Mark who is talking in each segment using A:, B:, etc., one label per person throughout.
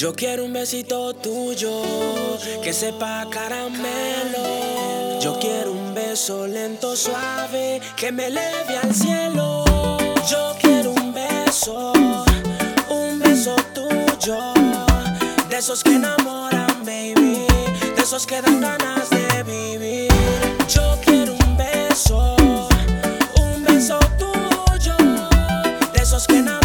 A: Yo quiero un besito tuyo que sepa caramelo. Yo quiero un beso lento, suave que me eleve al cielo. Yo quiero un beso, un beso tuyo, de esos que enamoran, baby, de esos que dan ganas de vivir. Yo quiero un beso, un beso tuyo, de esos que enamoran,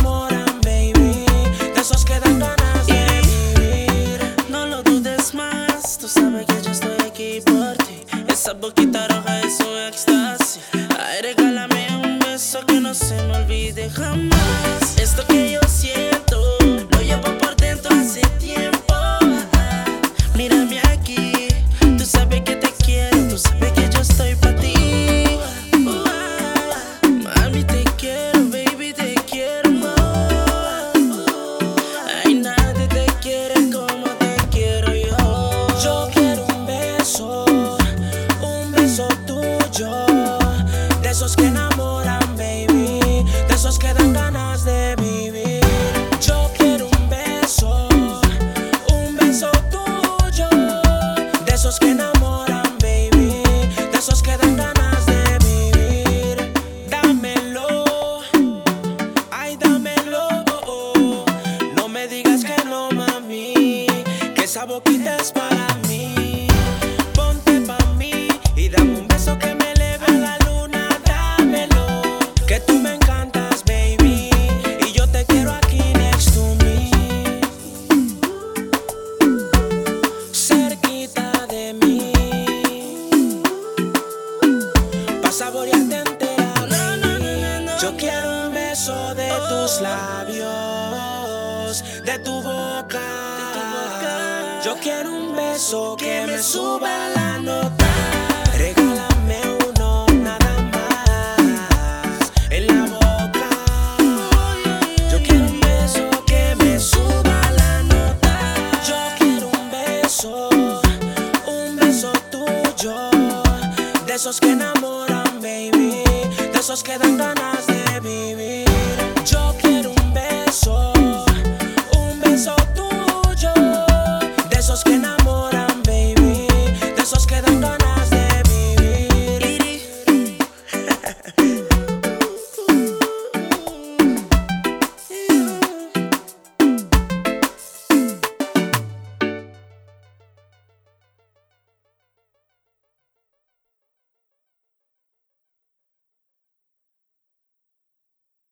B: sabes que yo estoy aquí por ti. Esa boquita roja es un éxtasis. Ay, regálame un beso que no se me olvide jamás. Esto que yo siento,
A: esos que enamoran, baby, de esos que dan saborearte entera. No, Yo quiero un beso de tus labios, de tu boca. Yo quiero un beso que, que me suba la nota. Regálame uno nada más en la boca. Yo quiero un beso que me suba la nota. Yo quiero un beso, un beso tuyo, de esos que no besos que dan ganas de vivir.